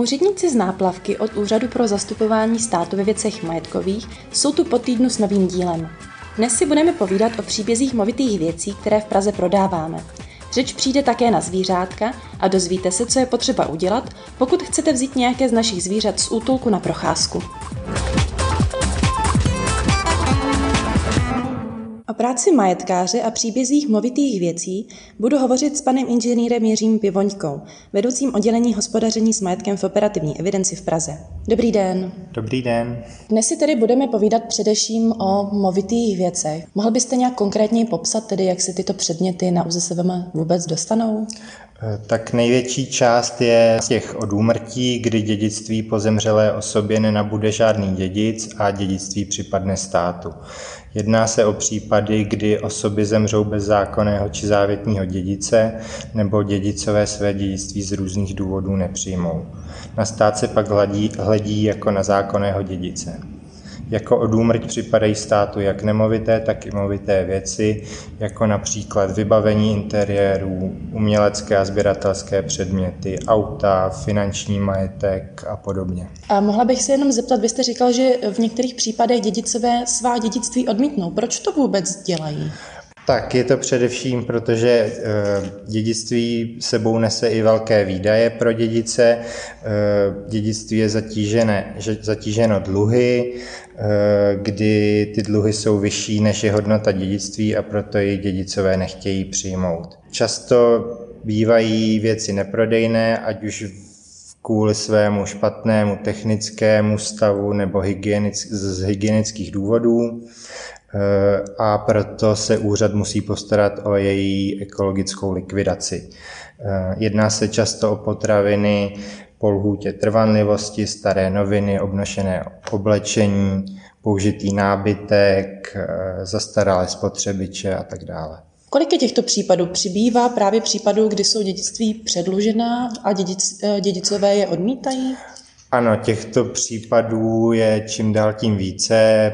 Úředníci z náplavky od Úřadu pro zastupování státu ve věcech majetkových jsou tu po týdnu s novým dílem. Dnes si budeme povídat o příbězích movitých věcí, které v Praze prodáváme. Řeč přijde také na zvířátka a dozvíte se, co je potřeba udělat, pokud chcete vzít nějaké z našich zvířat z útulku na procházku. Práci majetkáře a příbězích movitých věcí budu hovořit s panem inženýrem Jiřím Pivoňkou, vedoucím oddělení hospodaření s majetkem v operativní evidenci v Praze. Dobrý den. Dobrý den. Dnes si tedy budeme povídat především o movitých věcech. Mohl byste nějak konkrétně popsat tedy, jak se tyto předměty na UZSVM vůbec dostanou? Tak největší část je z těch od úmrtí, kdy dědictví po zemřelé osobě nenabude žádný dědic a dědictví připadne státu. Jedná se o případy, kdy osoby zemřou bez zákonného či závětního dědice nebo dědicové své dědictví z různých důvodů nepřijmou. Na stát se pak hledí, hledí jako na zákonného dědice. Jako odúmrť připadají státu jak nemovité, tak i movité věci, jako například vybavení interiérů, umělecké a sběratelské předměty, auta, finanční majetek a podobně. A mohla bych se jenom zeptat, vy jste říkal, že v některých případech dědicové svá dědictví odmítnou. Proč to vůbec dělají? Tak je to především, protože eh, dědictví sebou nese i velké výdaje pro dědice. Eh, dědictví je zatížené, zatíženo dluhy, eh, kdy ty dluhy jsou vyšší než je hodnota dědictví a proto ji dědicové nechtějí přijmout. Často bývají věci neprodejné, ať už kvůli svému špatnému technickému stavu nebo z hygienických důvodů. Eh, a proto se úřad musí postarat o její ekologickou likvidaci. Eh, jedná se často o potraviny po lhůtě trvanlivosti, staré noviny, obnošené oblečení, použitý nábytek, eh, zastaralé spotřebiče a tak dále. Kolik je těchto případů? Přibývá právě případů, kdy jsou dědictví předlužená a dědic, dědicové je odmítají? Ano, těchto případů je čím dál tím více.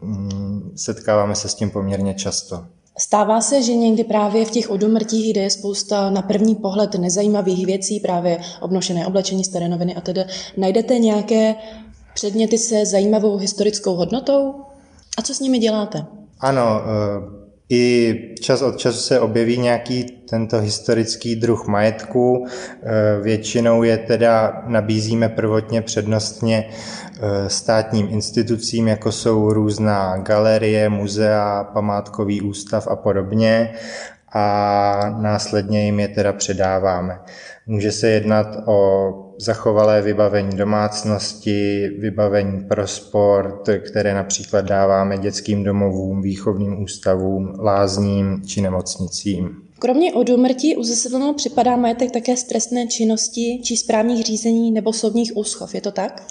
Mm, setkáváme se s tím poměrně často. Stává se, že někdy právě v těch odomrtích, kde je spousta na první pohled nezajímavých věcí, právě obnošené oblečení, staré noviny a tedy, najdete nějaké předměty se zajímavou historickou hodnotou? A co s nimi děláte? Ano, eh, i čas od času se objeví nějaký tento historický druh majetku. Eh, většinou je teda nabízíme prvotně přednostně Eh, státním institucím, jako jsou různá galerie, muzea, památkový ústav a podobně a následně jim je teda předáváme. Může se jednat o zachovalé vybavení domácnosti, vybavení pro sport, které například dáváme dětským domovům, výchovným ústavům, lázním či nemocnicím. Kromě odumrtí u ZSVM připadá majetek také z trestné činnosti či správních řízení nebo soudních úschov, je to tak?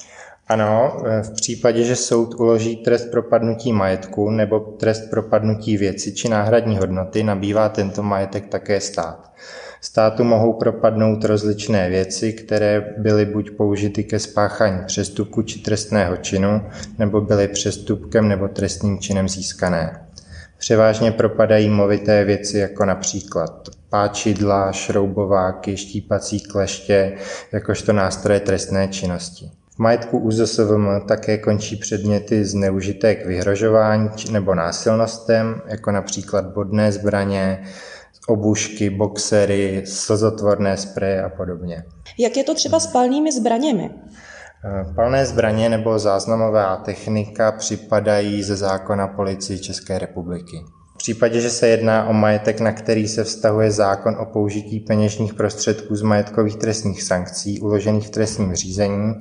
Ano, e, v případě, že soud uloží trest propadnutí majetku nebo trest propadnutí věci či náhradní hodnoty, nabývá tento majetek také stát. Státu mohou propadnout rozličné věci, které byly buď použity ke spáchání přestupku či trestného činu, nebo byly přestupkem nebo trestným činem získané. Převážně propadají movité věci jako například páčidla, šroubováky, štípací kleště, jakožto nástroje trestné činnosti majetku UZSVM také končí předměty zneužité k vyhrožování nebo násilnostem, jako například bodné zbraně, obušky, boxery, slzotvorné spreje a podobně. Jak je to třeba s palnými zbraněmi? Eh, palné zbraně nebo záznamová technika připadají ze zákona policii České republiky. V případě, že se jedná o majetek, na který se vztahuje zákon o použití peněžních prostředků z majetkových trestních sankcí uložených v trestním řízení,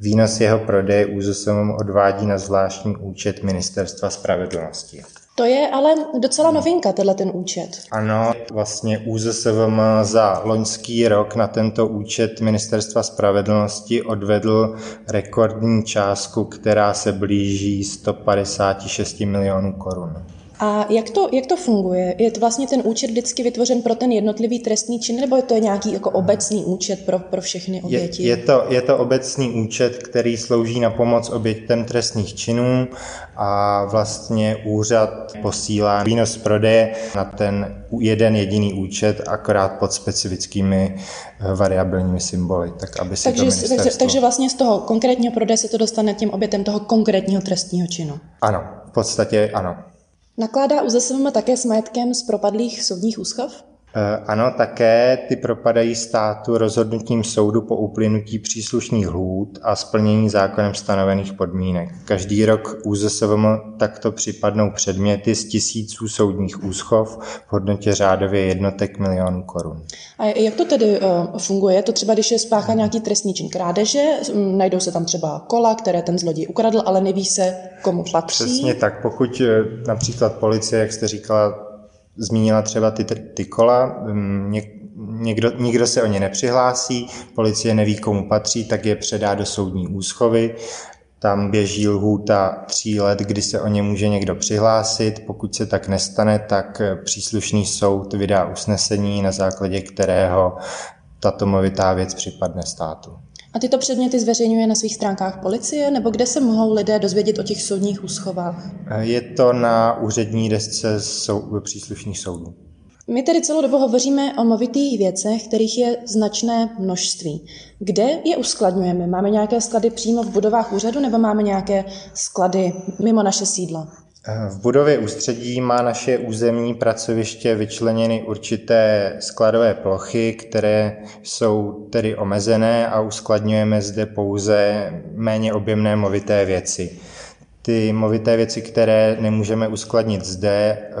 Výnos jeho prodeje ÚZSM odvádí na zvláštní účet Ministerstva spravedlnosti. To je ale docela novinka, tenhle ten účet. Ano, vlastně ÚZSVM za loňský rok na tento účet Ministerstva spravedlnosti odvedl rekordní částku, která se blíží 156 milionů korun. A jak to, jak to funguje? Je to vlastně ten účet vždycky vytvořen pro ten jednotlivý trestný čin, nebo je to nějaký jako obecný účet pro, pro všechny oběti? Je, je, to, je to obecný účet, který slouží na pomoc obětem trestných činů a vlastně úřad posílá výnos z prodeje na ten jeden jediný účet, akorát pod specifickými eh, variabilními symboly, tak aby si takže, to ministerstvo... takže, takže vlastně z toho konkrétního prodeje se to dostane těm obětem toho konkrétního trestního činu? Ano, v podstatě ano. Nakládá UZSVM také s majetkem z propadlých soudních úschav? Eh, ano, také ty propadají státu rozhodnutím soudu po uplynutí příslušných lhůt a splnění zákonem stanovených podmínek. Každý rok ÚZSVM takto připadnou předměty z tisíců soudních úschov v hodnotě řádově jednotek milionů korun. A jak to tedy uh, funguje? To třeba, když je spáchá nějaký trestný čin krádeže, najdou se tam třeba kola, které ten zloděj ukradl, ale neví se, komu patří? Přesně tak. Pokud eh, například policie, jak jste říkala, zmínila třeba ty, ty kola, mm, někdo, nikdo se o ně nepřihlásí, policie neví, komu patří, tak je předá do soudní úschovy. Tam běží lhůta tří let, kdy se o ně může někdo přihlásit. Pokud se tak nestane, tak příslušný soud vydá usnesení, na základě kterého tato movitá věc připadne státu. A tyto předměty zveřejňuje na svých stránkách policie, nebo kde se mohou lidé dozvědět o těch soudních úschovách? Je to na úřední desce sou, příslušných soudů. My tedy celou dobu hovoříme o movitých věcech, kterých je značné množství. Kde je uskladňujeme? Máme nějaké sklady přímo v budovách úřadu nebo máme nějaké sklady mimo naše sídla? V budově ústředí má naše územní pracoviště vyčleněny určité skladové plochy, které jsou tedy omezené a uskladňujeme zde pouze méně objemné movité věci. Ty movité věci, které nemůžeme uskladnit zde, eh,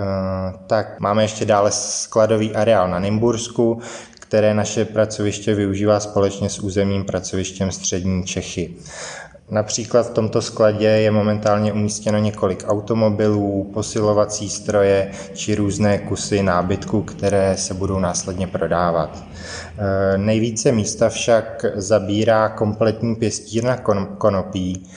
tak máme ještě dále skladový areál na Nymbursku, které naše pracoviště využívá společně s územním pracovištěm Střední Čechy. Například v tomto skladě je momentálně umístěno několik automobilů, posilovací stroje či různé kusy nábytku, které se budou následně prodávat. E, nejvíce místa však zabírá kompletní pěstírna konopí,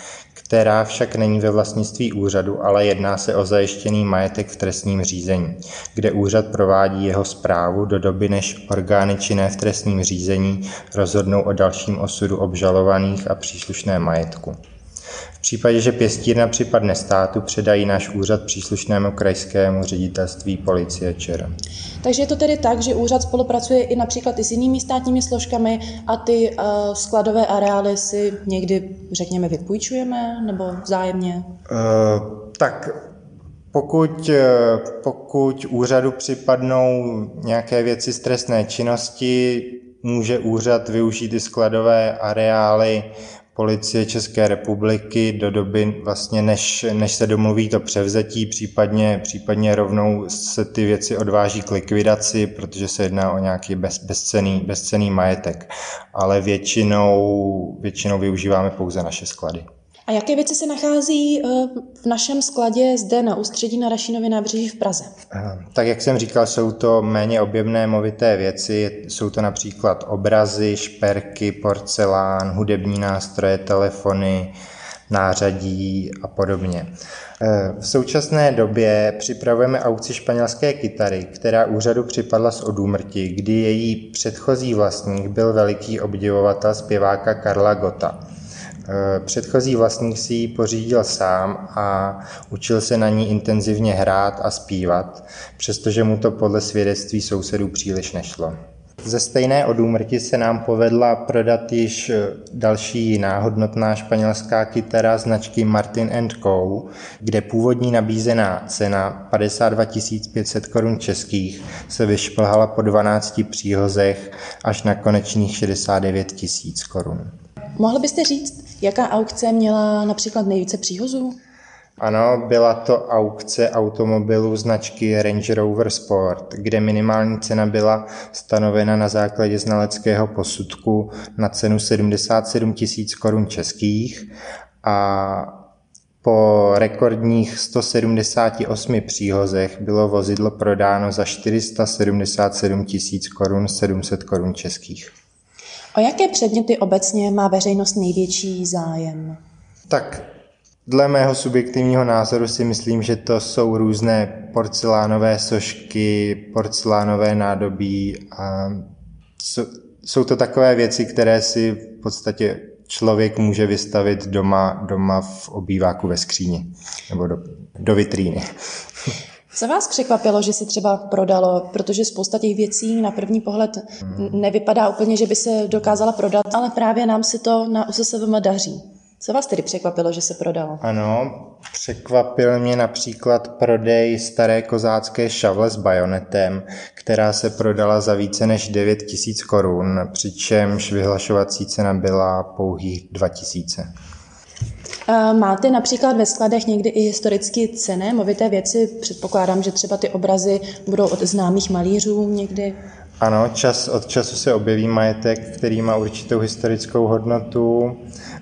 která však není ve vlastnictví úřadu, ale jedná se o zajištěný majetek v trestním řízení, kde úřad provádí jeho zprávu do doby, než orgány činné v trestním řízení rozhodnou o dalším osudu obžalovaných a příslušné majetku. V případě, že pěstírna připadne státu, předají náš úřad příslušnému krajskému ředitelství policie ČR. Takže je to tedy tak, že úřad spolupracuje i například i s jinými státními složkami a ty uh, skladové areály si někdy, řekněme, vypůjčujeme nebo vzájemně? Uh, tak pokud, eh, pokud úřadu připadnou nějaké věci z trestné činnosti, může úřad využít i skladové areály policie České republiky do doby, vlastně než, než se domluví to převzetí, případně, případně rovnou se ty věci odváží k likvidaci, protože se jedná o nějaký bez, bezcený, bezcený majetek. Ale většinou, většinou využíváme pouze naše sklady. A jaké věci se nachází eh, v našem skladě zde na ústředí na Rašinově nábřeží v Praze? Eh, tak jak jsem říkal, jsou to méně objemné movité věci. Jsou to například obrazy, šperky, porcelán, hudební nástroje, telefony, nářadí a podobně. Eh, v současné době připravujeme aukci španělské kytary, která úřadu připadla z odúmrti, kdy její předchozí vlastník byl veliký obdivovatel zpěváka Karla Gota. Eh, předchozí vlastník si ji pořídil sám a učil se na ní intenzivně hrát a zpívat, přestože mu to podle svědectví sousedů příliš nešlo. Ze stejné odúmrti se nám povedla prodat již eh, další jiná hodnotná španělská kytara značky Martin Co., kde původní nabízená cena 52 500 korun českých se vyšplhala po 12 příhozech až na konečných 69 000 korun. Mohl byste říct, jaká aukce měla například nejvíce příhozů? Ano, byla to aukce automobilů značky Range Rover Sport, kde minimální cena byla stanovena na základě znaleckého posudku na cenu 77 tisíc korun českých a po rekordních 178 příhozech bylo vozidlo prodáno za 477 tisíc korun 700 korun českých. O jaké předměty obecně má veřejnost největší zájem? Tak Dle mého subjektivního názoru si myslím, že to jsou různé porcelánové sošky, porcelánové nádobí a jsou to takové věci, které si v podstatě člověk může vystavit doma, doma v obýváku ve skříni nebo do, do vitríny. Co vás překvapilo, že se třeba prodalo, protože spousta těch věcí na první pohled nevypadá úplně, že by se dokázala prodat, ale právě nám se to na USSVM daří. Co vás tedy překvapilo, že se prodalo? Ano, překvapil mě například prodej staré kozácké šavle s bajonetem, která se prodala za více než 9 tisíc korun, přičemž vyhlašovací cena byla pouhých 2 tisíce. Máte například ve skladech někdy i historicky cené movité věci? Předpokládám, že třeba ty obrazy budou od známých malířů někdy. Ano, čas od času se objeví majetek, který má určitou historickou hodnotu.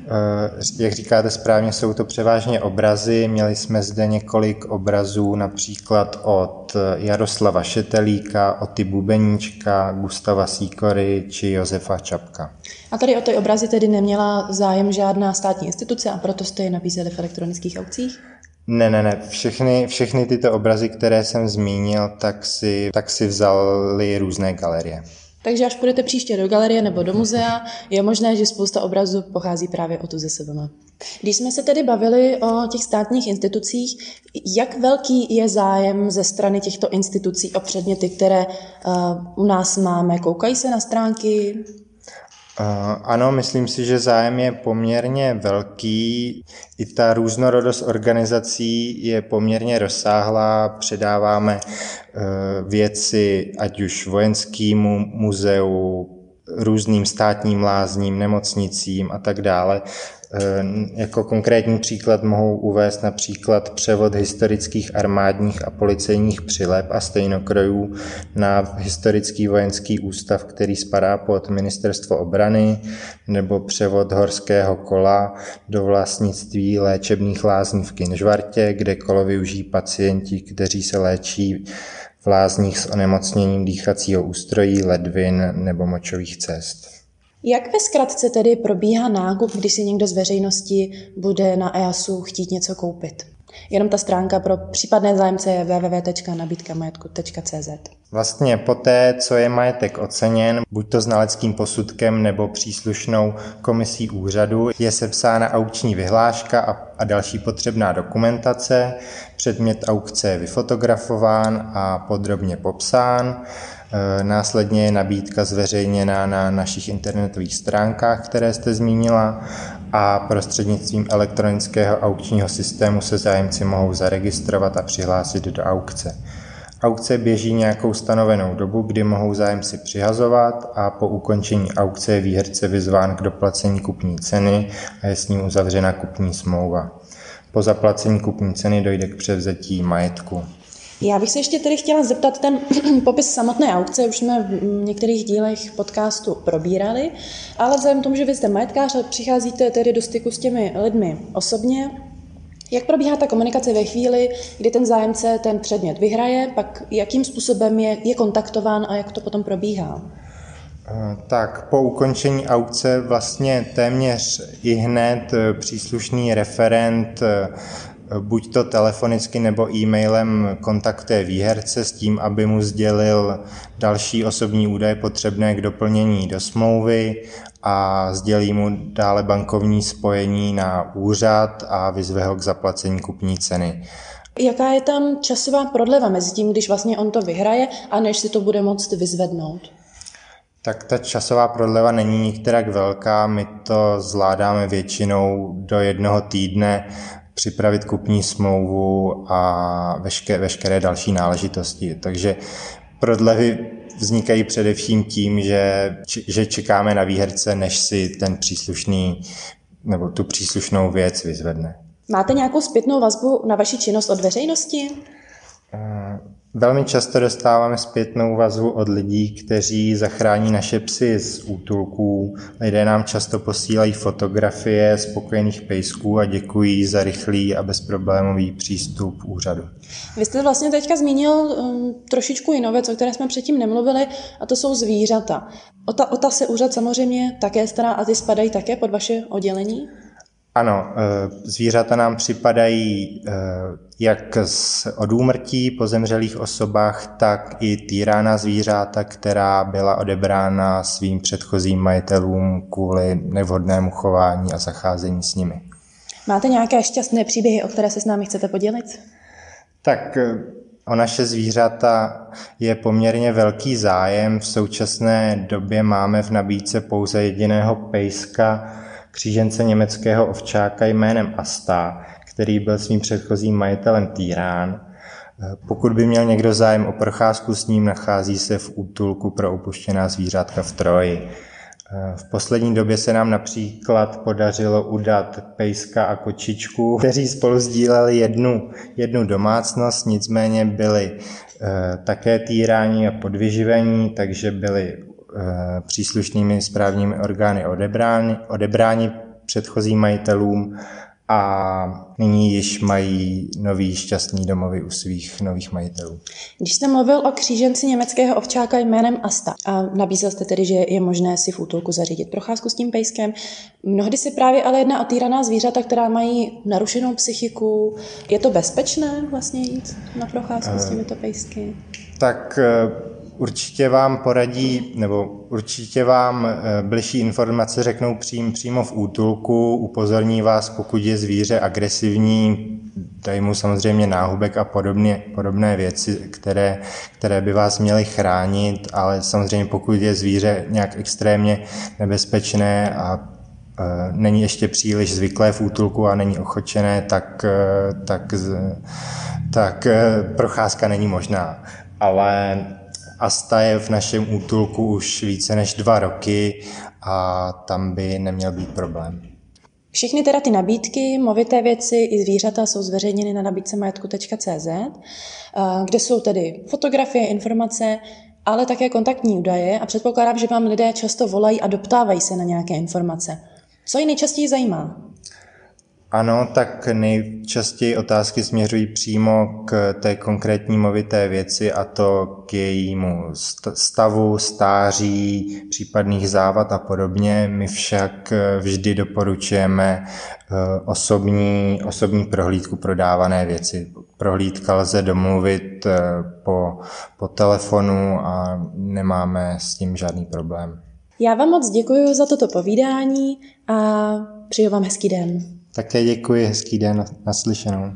Eh, jak říkáte správně, jsou to převážně obrazy. Měli jsme zde několik obrazů, například od Jaroslava Šetelíka, od ty Bubeníčka, Gustava Síkory či Josefa Čapka. A tady o ty obrazy tedy neměla zájem žádná státní instituce a proto jste je nabízeli v elektronických aukcích? Ne, ne, ne. Všechny, všechny tyto obrazy, které jsem zmínil, tak si, tak si vzali různé galerie. Takže až půjdete příště do galerie nebo do muzea, je možné, že spousta obrazů pochází právě od UZSVM. Když jsme se tedy bavili o těch státních institucích, jak velký je zájem ze strany těchto institucí o předměty, které uh, u nás máme? Koukají se na stránky? Ano, myslím si, že zájem je poměrně velký. I ta různorodost organizací je poměrně rozsáhlá. Předáváme eh, věci ať už vojenskému muzeu, různým státním lázním, nemocnicím a tak dále. Eh, jako konkrétní příklad mohou uvést například převod historických armádních a policejních přilep a stejnokrojů na historický vojenský ústav, který spadá pod ministerstvo obrany, nebo převod horského kola do vlastnictví léčebných lázní v Kinžvartě, kde kolo využijí pacienti, kteří se léčí lázních s onemocněním dýchacího ústrojí, ledvin nebo močových cest. Jak ve zkratce tedy probíhá nákup, když si někdo z veřejnosti bude na EASu chtít něco koupit? Jenom ta stránka pro případné zájemce je www.nabídkamajetku.cz. Vlastně poté, co je majetek oceněn, buď to znaleckým posudkem nebo příslušnou komisí úřadu, je sepsána aukční vyhláška a, a další potřebná dokumentace. Předmět aukce je vyfotografován a podrobně popsán. E, následně je nabídka zveřejněna na našich internetových stránkách, které jste zmínila a prostřednictvím elektronického aukčního systému se zájemci mohou zaregistrovat a přihlásit do aukce. Aukce běží nějakou stanovenou dobu, kdy mohou zájemci přihazovat a po ukončení aukce je výherce vyzván k doplacení kupní ceny a je s ním uzavřena kupní smlouva. Po zaplacení kupní ceny dojde k převzetí majetku. Já bych se ještě tedy chtěla zeptat, ten popis samotné aukce už jsme v některých dílech podcastu probírali, ale vzhledem tomu, že vy jste majetkář a přicházíte tedy do styku s těmi lidmi osobně, jak probíhá ta komunikace ve chvíli, kdy ten zájemce ten předmět vyhraje, pak jakým způsobem je, je kontaktován a jak to potom probíhá? Eh, tak po ukončení aukce vlastně téměř i hned eh, příslušný referent eh, buď to telefonicky nebo e-mailem kontaktuje výherce s tím, aby mu sdělil další osobní údaje potřebné k doplnění do smlouvy a sdělí mu dále bankovní spojení na úřad a vyzve ho k zaplacení kupní ceny. Jaká je tam časová prodleva mezi tím, když vlastně on to vyhraje a než si to bude moct vyzvednout? Tak ta časová prodleva není nikterak velká, my to zvládáme většinou do jednoho týdne připravit kupní smlouvu a veškeré, veškeré další náležitosti. Takže prodlevy vznikají především tím, že, že čekáme na výherce, než si ten příslušný nebo tu příslušnou věc vyzvedne. Máte nějakou zpětnou vazbu na vaši činnost od veřejnosti? Eh, Velmi často dostáváme zpětnou vazbu od lidí, kteří zachrání naše psy z útulků. Lidé nám často posílají fotografie spokojených pejsků a děkují za rychlý a bezproblémový přístup úřadu. Vy jste vlastně teďka zmínil um, trošičku jinou věc, o které jsme předtím nemluvili, a to jsou zvířata. O ta, o ta se úřad samozřejmě také stará a ty spadají také pod vaše oddělení? Ano, zvířata nám připadají jak z odúmrtí po zemřelých osobách, tak i týrána zvířata, která byla odebrána svým předchozím majitelům kvůli nevhodnému chování a zacházení s nimi. Máte nějaké šťastné příběhy, o které se s námi chcete podělit? Tak eh, o naše zvířata je poměrně velký zájem. V současné době máme v nabídce pouze jediného pejska, křížence německého ovčáka jménem Asta, který byl svým předchozím majitelem týrán. Pokud by měl někdo zájem o procházku s ním, nachází se v útulku pro opuštěná zvířátka v Troji. V poslední době se nám například podařilo udat pejska a kočičku, kteří spolu sdíleli jednu, jednu domácnost, nicméně byli e, také týráni a podvyživení, takže byli e, příslušnými správními orgány odebráni, odebráni předchozím majitelům a nyní již mají nový šťastný domovy u svých nových majitelů. Když jste mluvil o kříženci německého ovčáka jménem Asta a nabízel jste tedy, že je možné si v útulku zařídit procházku s tím pejskem, mnohdy se právě ale jedná o týraná zvířata, která mají narušenou psychiku. Je to bezpečné vlastně jít na procházku uh, s eh, těmito pejsky? Tak uh, Určitě vám poradí, nebo určitě vám eh, bližší informace řeknou přím, přímo v útulku, upozorní vás, pokud je zvíře agresivní, dají mu samozřejmě náhubek a podobně, podobné věci, které, které by vás měly chránit, ale samozřejmě pokud je zvíře nějak extrémně nebezpečné a e, není ještě příliš zvyklé v útulku a není ochočené, tak, e, tak, tak e, procházka není možná. Ale Asta je v našem útulku už více než dva roky a tam by neměl být problém. Všechny teda ty nabídky, movité věci i zvířata jsou zveřejněny na nabídce majetku.cz, eh, kde jsou tedy fotografie, informace, ale také kontaktní údaje a předpokládám, že vám lidé často volají a doptávají se na nějaké informace. Co ji nejčastěji zajímá? Ano, tak nejčastěji otázky směřují přímo k té konkrétní movité věci a to k jejímu stavu, stáří, případných závad a podobně. My však eh, vždy doporučujeme eh, osobní, osobní prohlídku prodávané věci. Prohlídka lze domluvit eh, po, po telefonu a nemáme s tím žádný problém. Já vám moc děkuji za toto povídání a přeju vám hezký den. Také děkuji, hezký den, naslyšenou.